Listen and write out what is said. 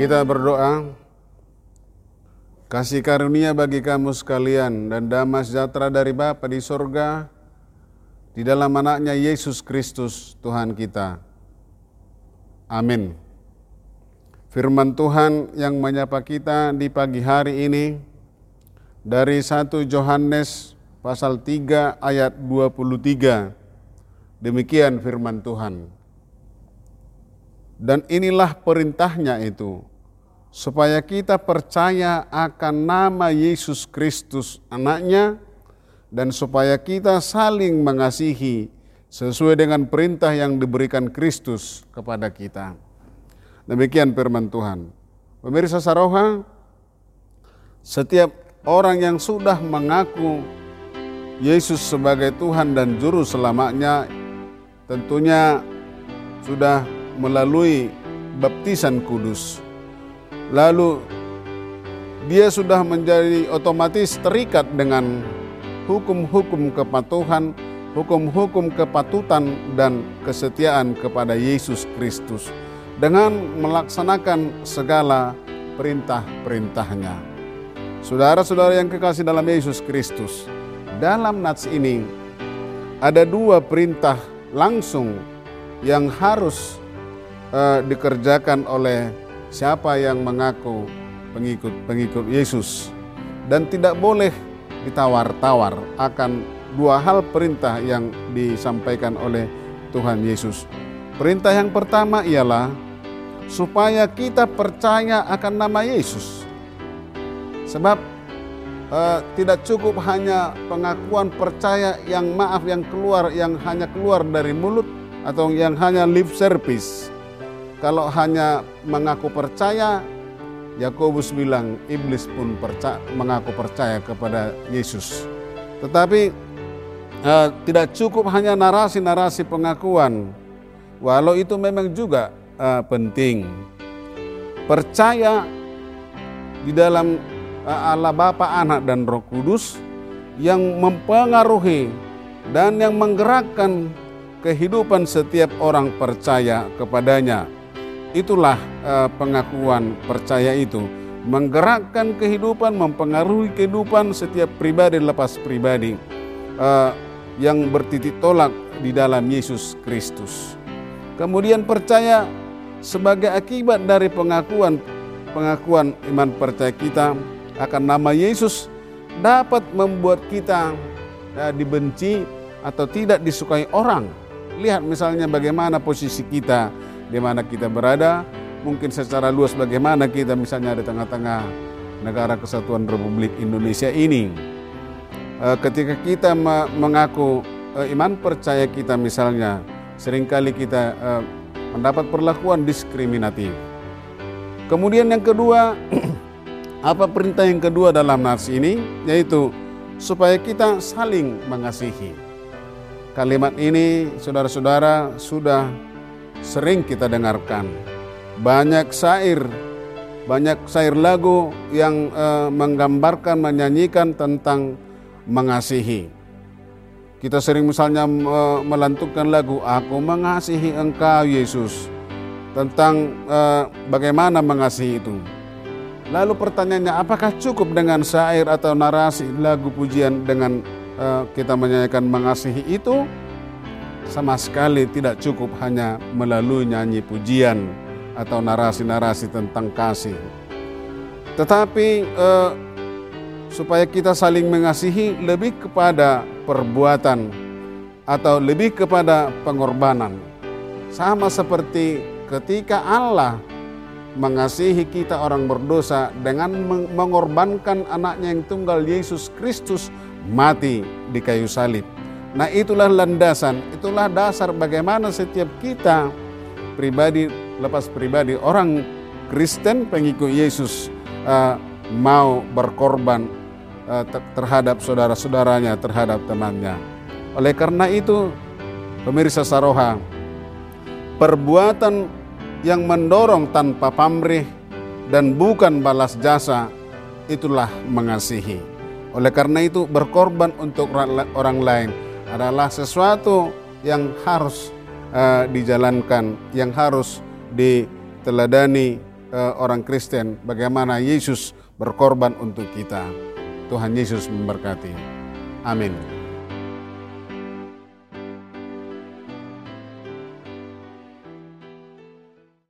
Kita berdoa, kasih karunia bagi kamu sekalian dan damai sejahtera dari Bapa di sorga, di dalam anaknya Yesus Kristus Tuhan kita. Amin. Firman Tuhan yang menyapa kita di pagi hari ini dari 1 Yohanes pasal 3 ayat 23. Demikian firman Tuhan. Dan inilah perintahnya itu, supaya kita percaya akan nama Yesus Kristus anaknya, dan supaya kita saling mengasihi sesuai dengan perintah yang diberikan Kristus kepada kita. Demikian firman Tuhan. Pemirsa Saroha, setiap orang yang sudah mengaku Yesus sebagai Tuhan dan Juru Selamatnya tentunya sudah melalui baptisan kudus. Lalu dia sudah menjadi otomatis terikat dengan hukum-hukum kepatuhan, hukum-hukum kepatutan dan kesetiaan kepada Yesus Kristus dengan melaksanakan segala perintah-perintahnya. Saudara-saudara yang kekasih dalam Yesus Kristus, dalam nats ini ada dua perintah langsung yang harus uh, dikerjakan oleh siapa yang mengaku pengikut-pengikut Yesus dan tidak boleh ditawar-tawar akan dua hal perintah yang disampaikan oleh Tuhan Yesus. Perintah yang pertama ialah supaya kita percaya akan nama Yesus. Sebab uh, tidak cukup hanya pengakuan percaya yang maaf yang keluar yang hanya keluar dari mulut atau yang hanya lip service kalau hanya mengaku percaya, Yakobus bilang iblis pun percaya, mengaku percaya kepada Yesus. Tetapi uh, tidak cukup hanya narasi-narasi pengakuan, walau itu memang juga uh, penting. Percaya di dalam uh, Allah Bapa, Anak dan Roh Kudus yang mempengaruhi dan yang menggerakkan kehidupan setiap orang percaya kepadanya Itulah uh, pengakuan percaya itu menggerakkan kehidupan, mempengaruhi kehidupan setiap pribadi lepas pribadi uh, yang bertitik tolak di dalam Yesus Kristus. Kemudian percaya sebagai akibat dari pengakuan pengakuan iman percaya kita akan nama Yesus dapat membuat kita uh, dibenci atau tidak disukai orang. Lihat misalnya bagaimana posisi kita di mana kita berada, mungkin secara luas bagaimana kita misalnya di tengah-tengah negara kesatuan Republik Indonesia ini. Eh, ketika kita mengaku eh, iman percaya kita misalnya, sering kali kita eh, mendapat perlakuan diskriminatif. Kemudian yang kedua, apa perintah yang kedua dalam nas ini? Yaitu supaya kita saling mengasihi. Kalimat ini saudara-saudara sudah sering kita dengarkan. Banyak syair, banyak syair lagu yang uh, menggambarkan, menyanyikan tentang mengasihi. Kita sering misalnya uh, melantunkan lagu Aku mengasihi Engkau Yesus tentang uh, bagaimana mengasihi itu. Lalu pertanyaannya apakah cukup dengan syair atau narasi lagu pujian dengan uh, kita menyanyikan mengasihi itu? Sama sekali tidak cukup hanya melalui nyanyi pujian atau narasi-narasi tentang kasih. Tetapi eh, supaya kita saling mengasihi lebih kepada perbuatan atau lebih kepada pengorbanan. Sama seperti ketika Allah mengasihi kita orang berdosa dengan mengorbankan anaknya yang tunggal Yesus Kristus mati di kayu salib. Nah itulah landasan, itulah dasar bagaimana setiap kita pribadi lepas pribadi orang Kristen pengikut Yesus uh, mau berkorban uh, terhadap saudara-saudaranya, terhadap temannya. Oleh karena itu, pemirsa Saroha, perbuatan yang mendorong tanpa pamrih dan bukan balas jasa itulah mengasihi. Oleh karena itu berkorban untuk orang lain adalah sesuatu yang harus uh, dijalankan, yang harus diteladani uh, orang Kristen bagaimana Yesus berkorban untuk kita. Tuhan Yesus memberkati. Amin.